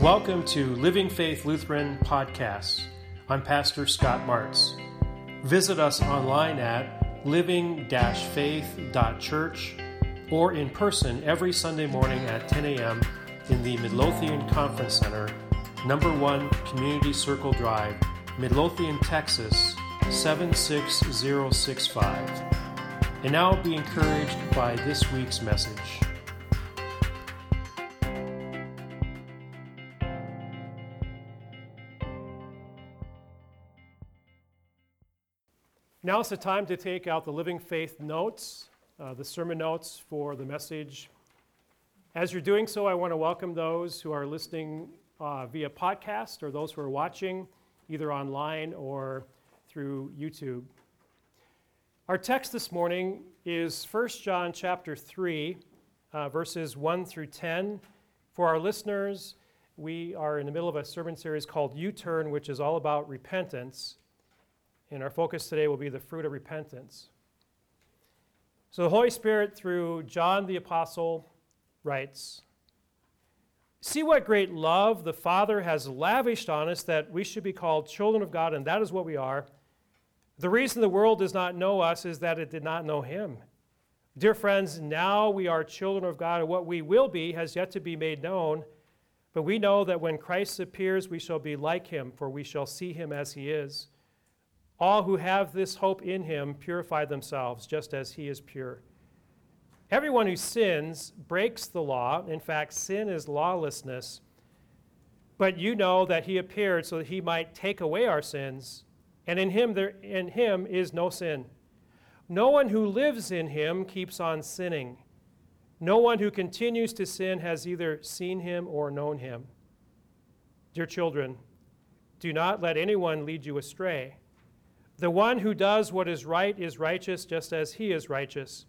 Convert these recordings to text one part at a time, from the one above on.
Welcome to Living Faith Lutheran Podcasts. I'm Pastor Scott Martz. Visit us online at living faith.church or in person every Sunday morning at 10 a.m. in the Midlothian Conference Center, number 1 Community Circle Drive, Midlothian, Texas 76065. And now be encouraged by this week's message. Now is the time to take out the Living Faith notes, uh, the sermon notes for the message. As you're doing so, I want to welcome those who are listening uh, via podcast or those who are watching either online or through YouTube. Our text this morning is 1 John chapter 3, uh, verses 1 through 10. For our listeners, we are in the middle of a sermon series called You Turn, which is all about repentance. And our focus today will be the fruit of repentance. So the Holy Spirit, through John the Apostle, writes See what great love the Father has lavished on us that we should be called children of God, and that is what we are. The reason the world does not know us is that it did not know Him. Dear friends, now we are children of God, and what we will be has yet to be made known. But we know that when Christ appears, we shall be like Him, for we shall see Him as He is. All who have this hope in him purify themselves just as he is pure. Everyone who sins breaks the law. In fact, sin is lawlessness. But you know that he appeared so that he might take away our sins, and in him there in him is no sin. No one who lives in him keeps on sinning. No one who continues to sin has either seen him or known him. Dear children, do not let anyone lead you astray. The one who does what is right is righteous just as he is righteous.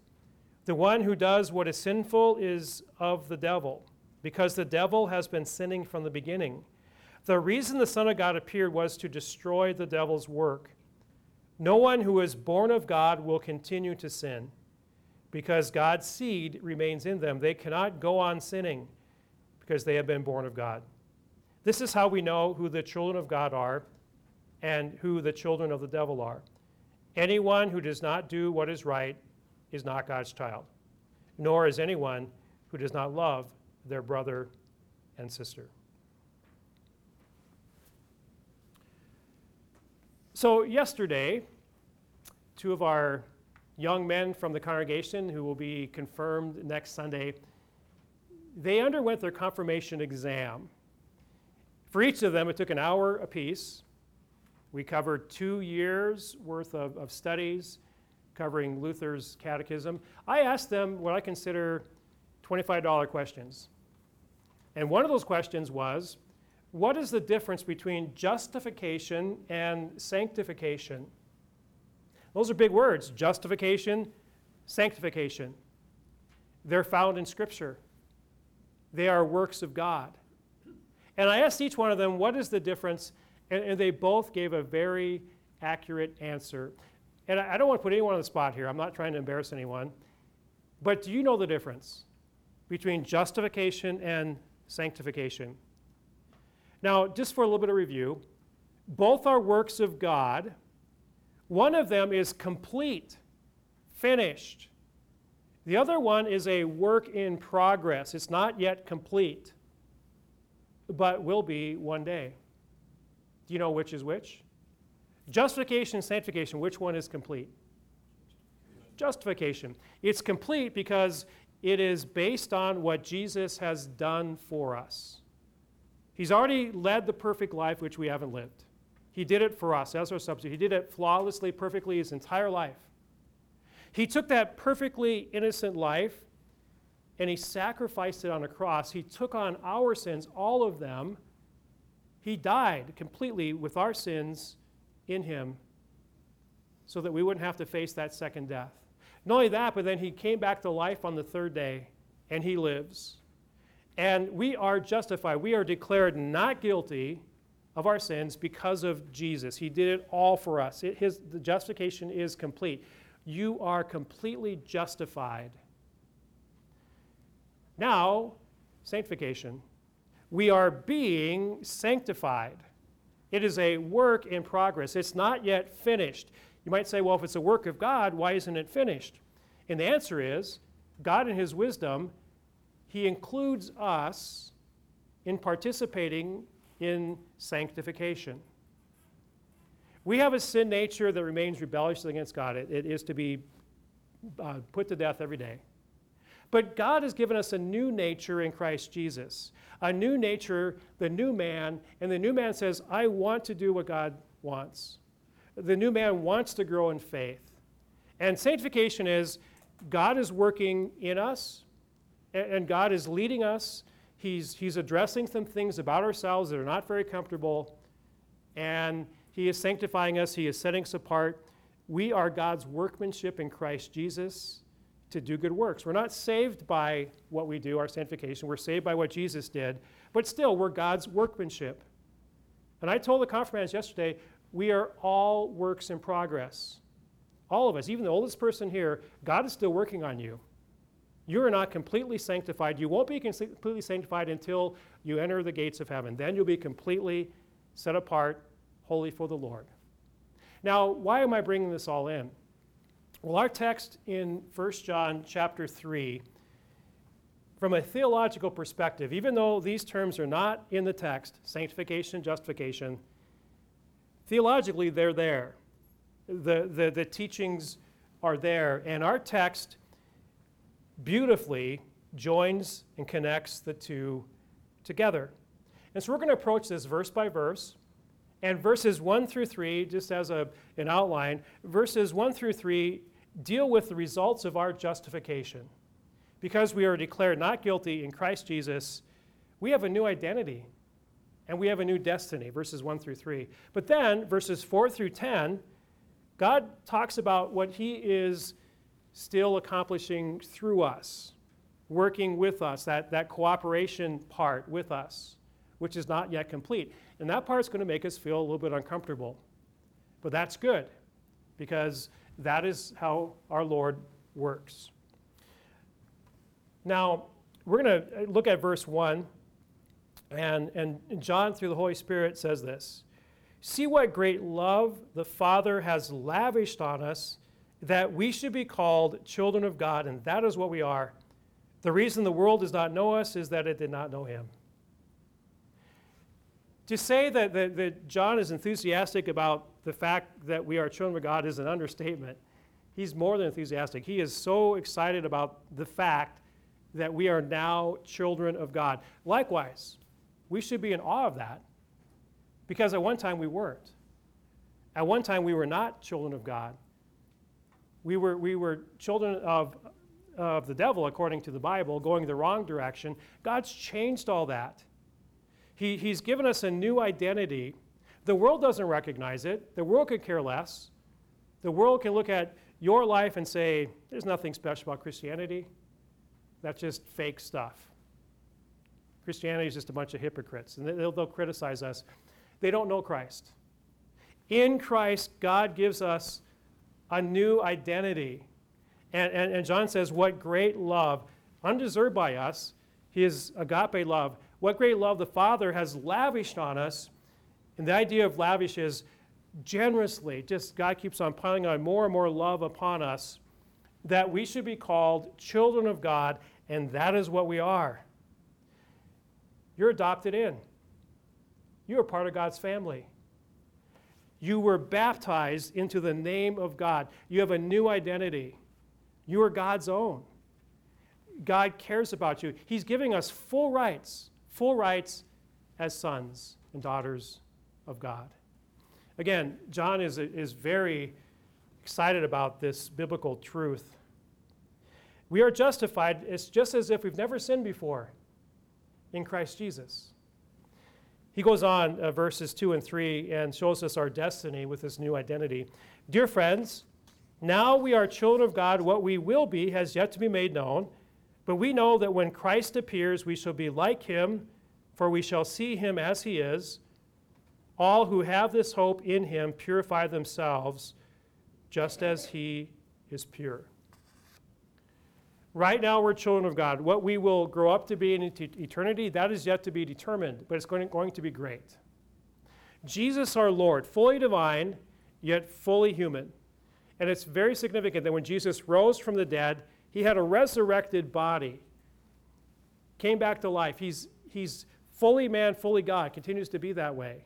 The one who does what is sinful is of the devil, because the devil has been sinning from the beginning. The reason the Son of God appeared was to destroy the devil's work. No one who is born of God will continue to sin, because God's seed remains in them. They cannot go on sinning because they have been born of God. This is how we know who the children of God are and who the children of the devil are. Anyone who does not do what is right is not God's child, nor is anyone who does not love their brother and sister. So, yesterday, two of our young men from the congregation who will be confirmed next Sunday, they underwent their confirmation exam. For each of them, it took an hour apiece. We covered two years worth of, of studies covering Luther's catechism. I asked them what I consider $25 questions. And one of those questions was what is the difference between justification and sanctification? Those are big words justification, sanctification. They're found in Scripture, they are works of God. And I asked each one of them, what is the difference and, and they both gave a very accurate answer. And I, I don't want to put anyone on the spot here. I'm not trying to embarrass anyone. But do you know the difference between justification and sanctification? Now, just for a little bit of review, both are works of God. One of them is complete, finished. The other one is a work in progress. It's not yet complete, but will be one day. Do you know which is which? Justification and sanctification, which one is complete? Justification. It's complete because it is based on what Jesus has done for us. He's already led the perfect life which we haven't lived. He did it for us as our substitute. He did it flawlessly, perfectly his entire life. He took that perfectly innocent life and he sacrificed it on a cross. He took on our sins, all of them, he died completely with our sins in him so that we wouldn't have to face that second death. Not only that, but then he came back to life on the third day and he lives. And we are justified. We are declared not guilty of our sins because of Jesus. He did it all for us. It, his, the justification is complete. You are completely justified. Now, sanctification. We are being sanctified. It is a work in progress. It's not yet finished. You might say, well, if it's a work of God, why isn't it finished? And the answer is God, in His wisdom, He includes us in participating in sanctification. We have a sin nature that remains rebellious against God. it, it is to be uh, put to death every day. But God has given us a new nature in Christ Jesus, a new nature, the new man, and the new man says, I want to do what God wants. The new man wants to grow in faith. And sanctification is God is working in us, and God is leading us. He's, he's addressing some things about ourselves that are not very comfortable, and He is sanctifying us, He is setting us apart. We are God's workmanship in Christ Jesus to do good works. We're not saved by what we do, our sanctification. We're saved by what Jesus did, but still, we're God's workmanship. And I told the confirmands yesterday, we are all works in progress. All of us, even the oldest person here, God is still working on you. You are not completely sanctified. You won't be completely sanctified until you enter the gates of heaven. Then you'll be completely set apart, holy for the Lord. Now, why am I bringing this all in? Well, our text in 1 John chapter 3, from a theological perspective, even though these terms are not in the text, sanctification, justification, theologically they're there. The, the, the teachings are there. And our text beautifully joins and connects the two together. And so we're going to approach this verse by verse. And verses 1 through 3, just as a, an outline, verses 1 through 3 deal with the results of our justification. Because we are declared not guilty in Christ Jesus, we have a new identity and we have a new destiny, verses 1 through 3. But then, verses 4 through 10, God talks about what He is still accomplishing through us, working with us, that, that cooperation part with us, which is not yet complete. And that part is going to make us feel a little bit uncomfortable. But that's good because that is how our Lord works. Now, we're going to uh, look at verse 1, and, and John, through the Holy Spirit, says this See what great love the Father has lavished on us that we should be called children of God, and that is what we are. The reason the world does not know us is that it did not know Him. To say that, that, that, John is enthusiastic about the fact that we are children of God is an understatement. He's more than enthusiastic. He is so excited about the fact that we are now children of God. Likewise, we should be in awe of that because at one time we weren't. At one time we were not children of God. We were, we were children of, of the devil, according to the Bible, going the wrong direction. God's changed all that. He, he's given us a new identity. The world doesn't recognize it, the world could care less. The world can look at your life and say, there's nothing special about Christianity. That's just fake stuff. Christianity is just a bunch of hypocrites, and they'll, they'll criticize us. They don't know Christ. In Christ, God gives us a new identity. And, and, and John says, What great love, undeserved by us, his agape love, what great love the Father has lavished on us. And the idea of lavish is generously, just God keeps on piling on more and more love upon us, that we should be called children of God, and that is what we are. You're adopted in, you are part of God's family. You were baptized into the name of God. You have a new identity. You are God's own. God cares about you. He's giving us full rights full rights as sons and daughters of God. Again, John is, is very excited about this biblical truth. We are justified, it's just as if we've never sinned before in Christ Jesus. He goes on, uh, verses 2 and 3, and shows us our destiny with this new identity. Dear friends, now we are children of God. What we will be has yet to be made known. But we know that when Christ appears, we shall be like him, for we shall see him as he is. All who have this hope in him purify themselves just as he is pure. Right now, we're children of God. What we will grow up to be in eternity, that is yet to be determined, but it's going to, be great. Jesus, our Lord, fully divine, yet fully human. And it's very significant that when Jesus rose from the dead, he had a resurrected body, came back to life. He's, he's fully man, fully God, continues to be that way.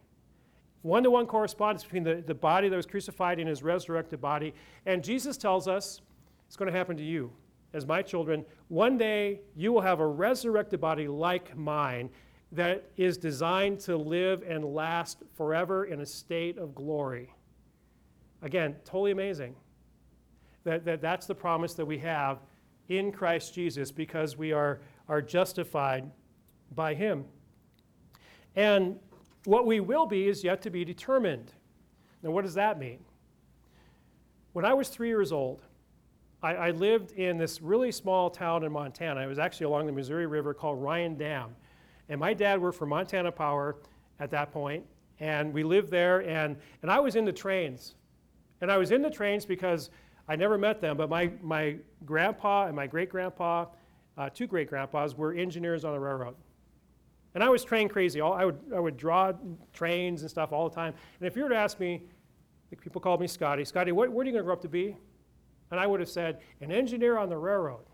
One to one correspondence between the, the body that was crucified and his resurrected body. And Jesus tells us it's going to happen to you as my children. One day you will have a resurrected body like mine that is designed to live and last forever in a state of glory. Again, totally amazing. That, that that's the promise that we have in Christ Jesus because we are, are justified by him. And what we will be is yet to be determined. Now, what does that mean? When I was three years old, I, I, lived in this really small town in Montana. It was actually along the Missouri River called Ryan Dam. And my dad worked for Montana Power at that point, and we lived there, and, and I was in the trains. And I was in the trains because I never met them, but my, my grandpa and my great grandpa, uh, two great grandpas, were engineers on the railroad. And I was train crazy. All, I would, I would draw trains and stuff all the time. And if you were to ask me, people called me Scotty, Scotty, what, what are you going to grow up to be? And I would have said, an engineer on the railroad.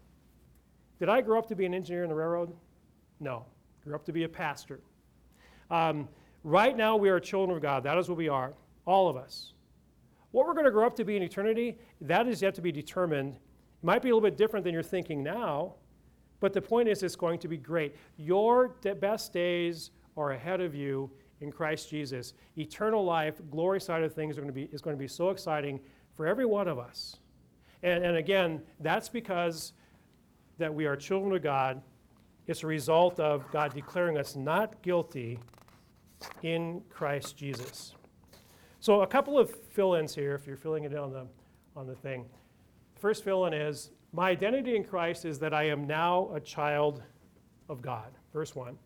Did I grow up to be an engineer on the railroad? No. Grew up to be a pastor. Um, right now, we are children of God. That is what we are, all of us. What we're going to grow up to be in eternity, that is yet to be determined. It might be a little bit different than you're thinking now, but the point is, it's going to be great. Your best days are ahead of you in Christ Jesus. Eternal life, glory side of things, are going to be, is going to be so exciting for every one of us. And, and again, that's because that we are children of God. It's a result of God declaring us not guilty in Christ Jesus. So a couple of fill-ins here, if you're filling it in on the, on the thing. First fill-in is, my identity in Christ is that I am now a child of God. Verse 1.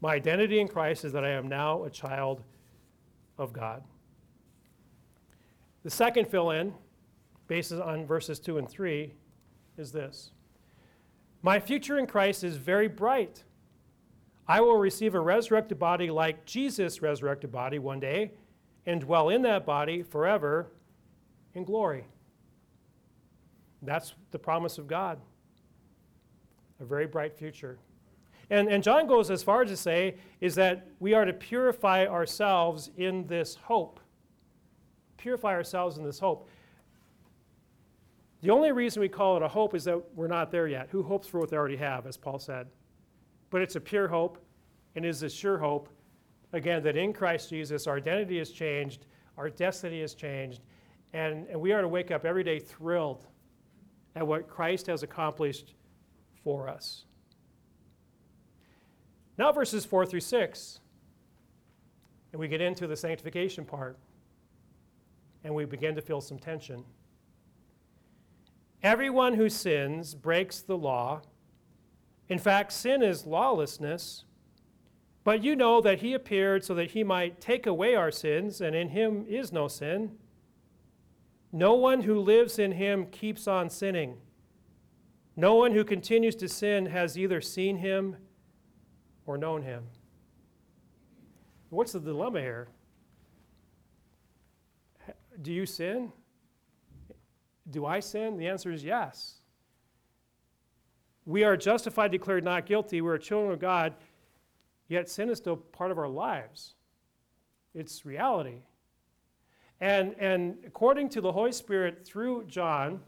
My identity in Christ is that I am now a child of God. The second fill-in, based on verses 2 and 3, is this. My future in Christ is very bright. I will receive a resurrected body like Jesus' resurrected body one day and dwell in that body forever in glory. That's the promise of God. A very bright future. And, and John goes as far as to say is that we are to purify ourselves in this hope. Purify ourselves in this hope. The only reason we call it a hope is that we're not there yet. Who hopes for what they already have, as Paul said? But it's a pure hope and is a sure hope again, that in Christ Jesus, our identity has changed, our destiny has changed, and, and we are to wake up every day thrilled at what Christ has accomplished for us. Now, verses 4 through 6, and we get into the sanctification part, and we begin to feel some tension. Everyone who sins breaks the law. In fact, sin is lawlessness. But you know that he appeared so that he might take away our sins, and in him is no sin. No one who lives in him keeps on sinning. No one who continues to sin has either seen him or known him. What's the dilemma here? Do you sin? Do I sin? The answer is yes. We are justified, declared not guilty. We're children of God Yet sin is still part of our lives, it's reality. And, and according to the Holy Spirit through John,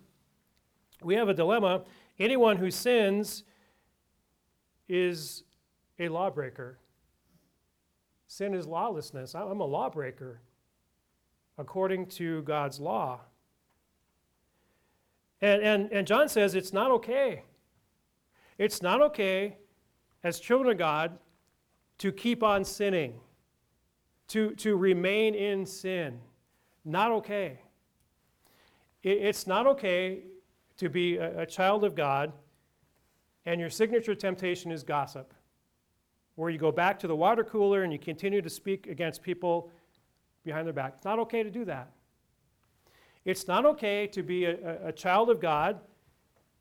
we have a dilemma. Anyone who sins is a lawbreaker. Sin is lawlessness. I'm a lawbreaker according to God's law. And, and, and John says it's not okay. It's not okay as children of God to keep on sinning, to, to remain in sin. Not okay. It, it's not okay to be a, a child of God and your signature temptation is gossip, where you go back to the water cooler and you continue to speak against people behind their back. It's not okay to do that. It's not okay to be a, a child of God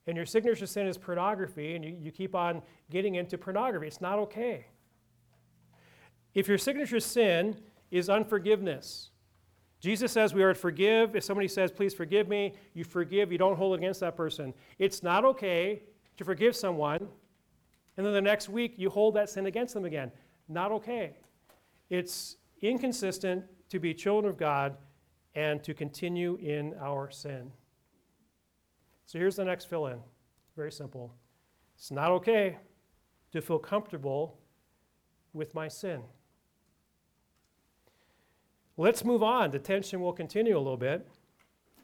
and your signature sin is pornography, and you, you keep on getting into pornography. It's not okay. If your signature sin is unforgiveness, Jesus says we are to forgive. If somebody says, please forgive me, you forgive, you don't hold against that person. It's not okay to forgive someone, and then the next week you hold that sin against them again. Not okay. It's inconsistent to be children of God and to continue in our sin. So here's the next fill in. Very simple. It's not okay to feel comfortable with my sin. Let's move on. The tension will continue a little bit.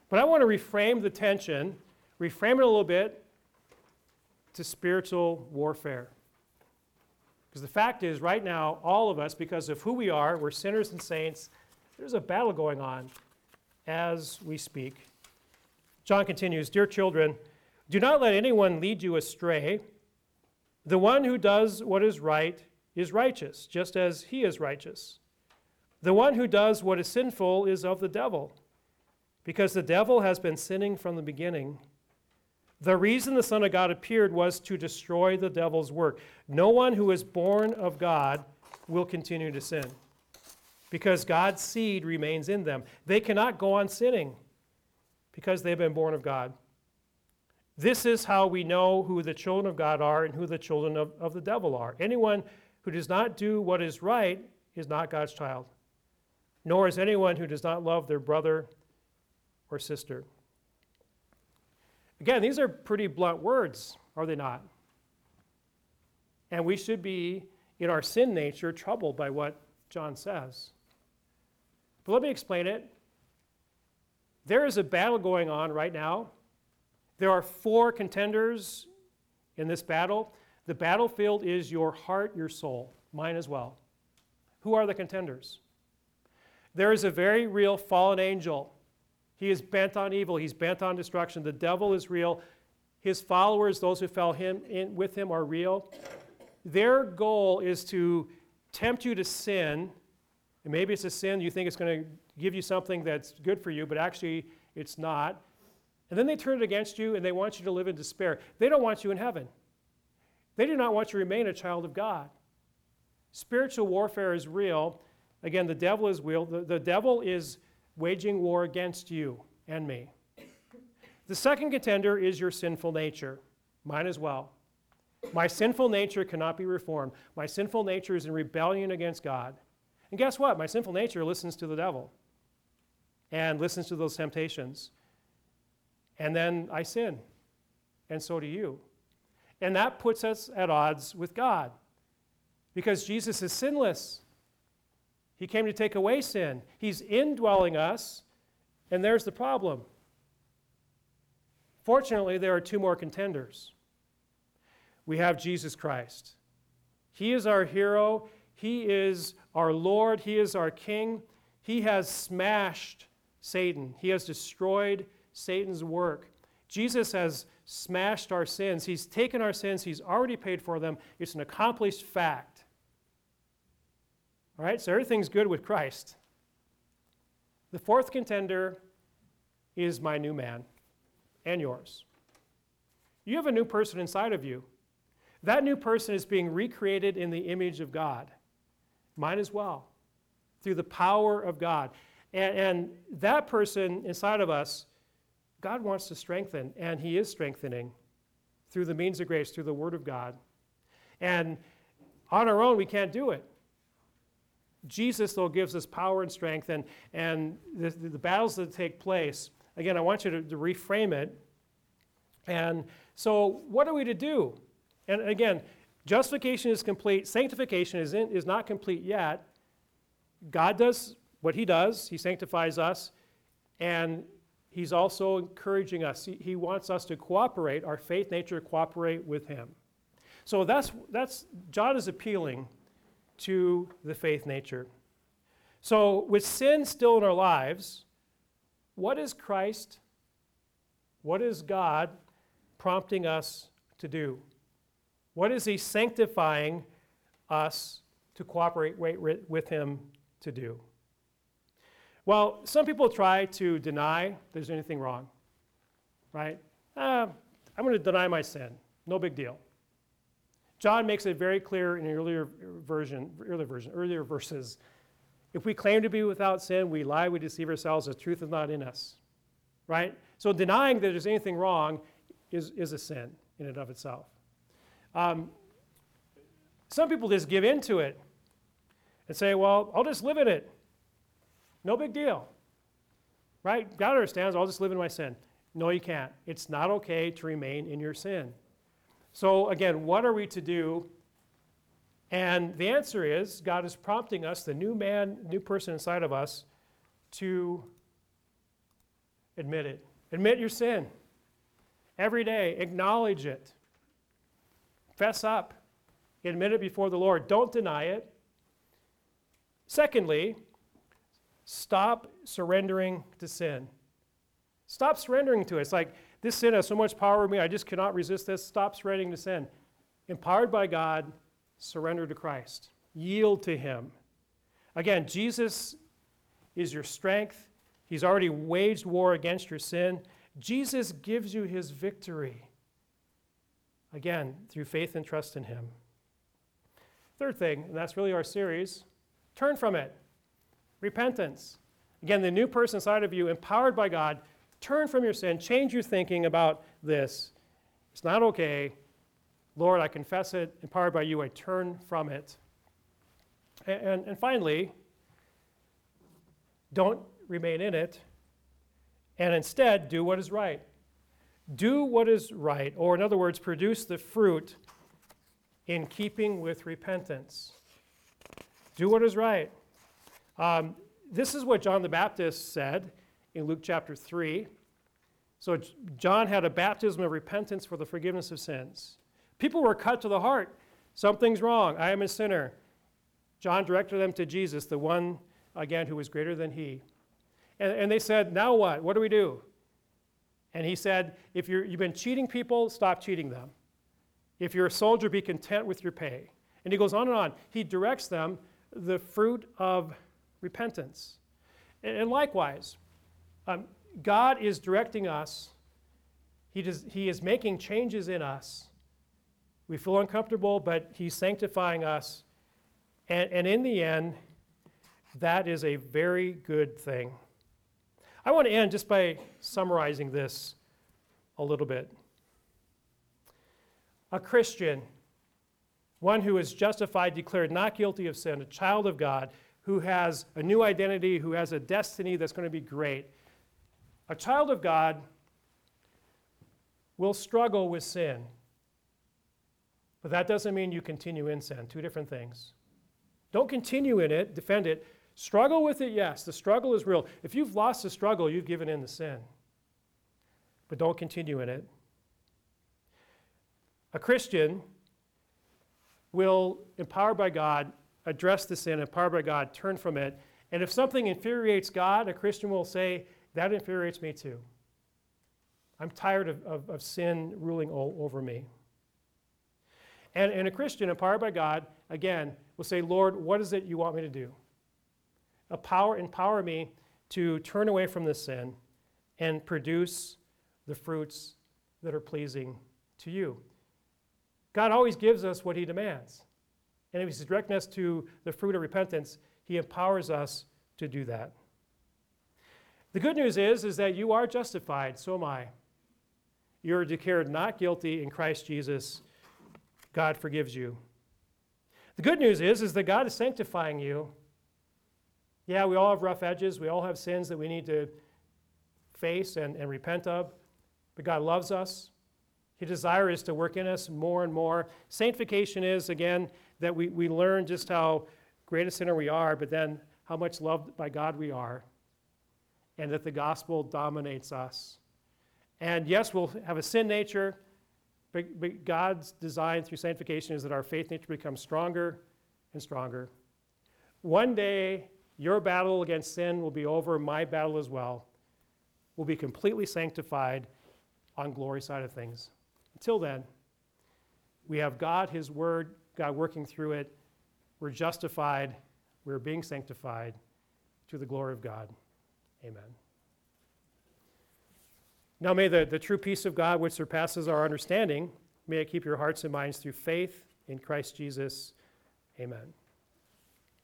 But I want to reframe the tension, reframe it a little bit to spiritual warfare. Because the fact is, right now, all of us, because of who we are, we're sinners and saints, there's a battle going on as we speak. John continues Dear children, do not let anyone lead you astray. The one who does what is right is righteous, just as he is righteous. The one who does what is sinful is of the devil, because the devil has been sinning from the beginning. The reason the Son of God appeared was to destroy the devil's work. No one who is born of God will continue to sin, because God's seed remains in them. They cannot go on sinning because they've been born of God. This is how we know who the children of God are and who the children of, of the devil are. Anyone who does not do what is right is not God's child nor is anyone who does not love their brother or sister. Again, these are pretty blunt words, are they not? And we should be, in our sin nature, troubled by what John says. But let me explain it. There is a battle going on right now. There are four contenders in this battle. The battlefield is your heart, your soul, mine as well. Who are the contenders? There is a very real fallen angel. He is bent on evil, he's bent on destruction. The devil is real. His followers, those who fell him in, with him, are real. Their goal is to tempt you to sin. And maybe it's a sin you think it's going to give you something that's good for you, but actually it's not. And then they turn it against you and they want you to live in despair. They don't want you in heaven. They do not want you to remain a child of God. Spiritual warfare is real, Again, the devil is real. The, the devil is waging war against you and me. The second contender is your sinful nature, mine as well. My sinful nature cannot be reformed. My sinful nature is in rebellion against God. And guess what? My sinful nature listens to the devil and listens to those temptations. And then I sin, and so do you. And that puts us at odds with God because Jesus is sinless. He came to take away sin. He's indwelling us, and there's the problem. Fortunately, there are two more contenders. We have Jesus Christ. He is our hero, He is our Lord, He is our King. He has smashed Satan, He has destroyed Satan's work. Jesus has smashed our sins. He's taken our sins, He's already paid for them. It's an accomplished fact. All right, so everything's good with Christ. The fourth contender is my new man and yours. You have a new person inside of you. That new person is being recreated in the image of God. Mine as well, through the power of God. And, and that person inside of us, God wants to strengthen, and He is strengthening through the means of grace, through the Word of God. And on our own, we can't do it. Jesus, though, gives us power and strength, and, and the, the battles that take place, again, I want you to, to reframe it. And so, what are we to do? And again, justification is complete, sanctification is, in, is not complete yet. God does what He does, He sanctifies us, and He's also encouraging us. He, he wants us to cooperate, our faith nature, cooperate with Him. So that's, that's John is appealing to the faith nature. So, with sin still in our lives, what is Christ, what is God prompting us to do? What is He sanctifying us to cooperate with Him to do? Well, some people try to deny there's anything wrong, right? Uh, I'm going to deny my sin. No big deal. John makes it very clear in an earlier version, earlier version, earlier verses. If we claim to be without sin, we lie, we deceive ourselves, the truth is not in us. Right? So denying that there's anything wrong is, is a sin in and of itself. Um, some people just give in to it and say, well, I'll just live in it. No big deal. Right? God understands, I'll just live in my sin. No, you can't. It's not okay to remain in your sin. So, again, what are we to do? And the answer is God is prompting us, the new man, new person inside of us, to admit it. Admit your sin. Every day, acknowledge it. Fess up. Admit it before the Lord. Don't deny it. Secondly, stop surrendering to sin. Stop surrendering to it. It's like, this sin has so much power over me, I just cannot resist this. Stop surrendering to sin. Empowered by God, surrender to Christ. Yield to Him. Again, Jesus is your strength. He's already waged war against your sin. Jesus gives you His victory. Again, through faith and trust in Him. Third thing, and that's really our series turn from it. Repentance. Again, the new person inside of you, empowered by God, Turn from your sin. Change your thinking about this. It's not okay. Lord, I confess it. Empowered by you, I turn from it. And, and, and finally, don't remain in it, and instead do what is right. Do what is right, or in other words, produce the fruit in keeping with repentance. Do what is right. Um, this is what John the Baptist said in Luke chapter 3. So, John had a baptism of repentance for the forgiveness of sins. People were cut to the heart. Something's wrong. I am a sinner. John directed them to Jesus, the one, again, who was greater than he. And, and they said, Now what? What do we do? And he said, If you have been cheating people, stop cheating them. If you're a soldier, be content with your pay. And he goes on and on. He directs them the fruit of repentance. And, and likewise, um, God is directing us, he, does, he is making changes in us. We feel uncomfortable, but He's sanctifying us. And, and in the end, that is a very good thing. I want to end just by summarizing this a little bit. A Christian, one who is justified, declared not guilty of sin, a child of God, who has a new identity, who has a destiny that's going to be great, a child of God will struggle with sin. But that doesn't mean you continue in sin. Two different things. Don't continue in it, defend it. Struggle with it, yes. The struggle is real. If you've lost the struggle, you've given in to sin. But don't continue in it. A Christian will, empowered by God, address the sin, empowered by God, turn from it. And if something infuriates God, a Christian will say, that infuriates me too. I'm tired of, of, of sin ruling all over me. And, and a Christian, empowered by God, again, will say, Lord, what is it you want me to do? Empower, empower me to turn away from this sin and produce the fruits that are pleasing to you. God always gives us what He demands. And if He's directing us to the fruit of repentance, He empowers us to do that. The good news is, is that you are justified, so am I. You're declared not guilty in Christ Jesus. God forgives you. The good news is, is that God is sanctifying you. Yeah, we all have rough edges. We all have sins that we need to face and, and repent of. But God loves us. His desire is to work in us more and more. Sanctification is, again, that we, we learn just how great a sinner we are, but then how much loved by God we are and that the gospel dominates us. And yes, we'll have a sin nature, but, God's design through sanctification is that our faith nature becomes stronger and stronger. One day, your battle against sin will be over, my battle as well. We'll be completely sanctified on glory side of things. Until then, we have God, His Word, God working through it. We're justified. We're being sanctified to the glory of God. Amen. Now may the, the true peace of God, which surpasses our understanding, may it keep your hearts and minds through faith in Christ Jesus. Amen.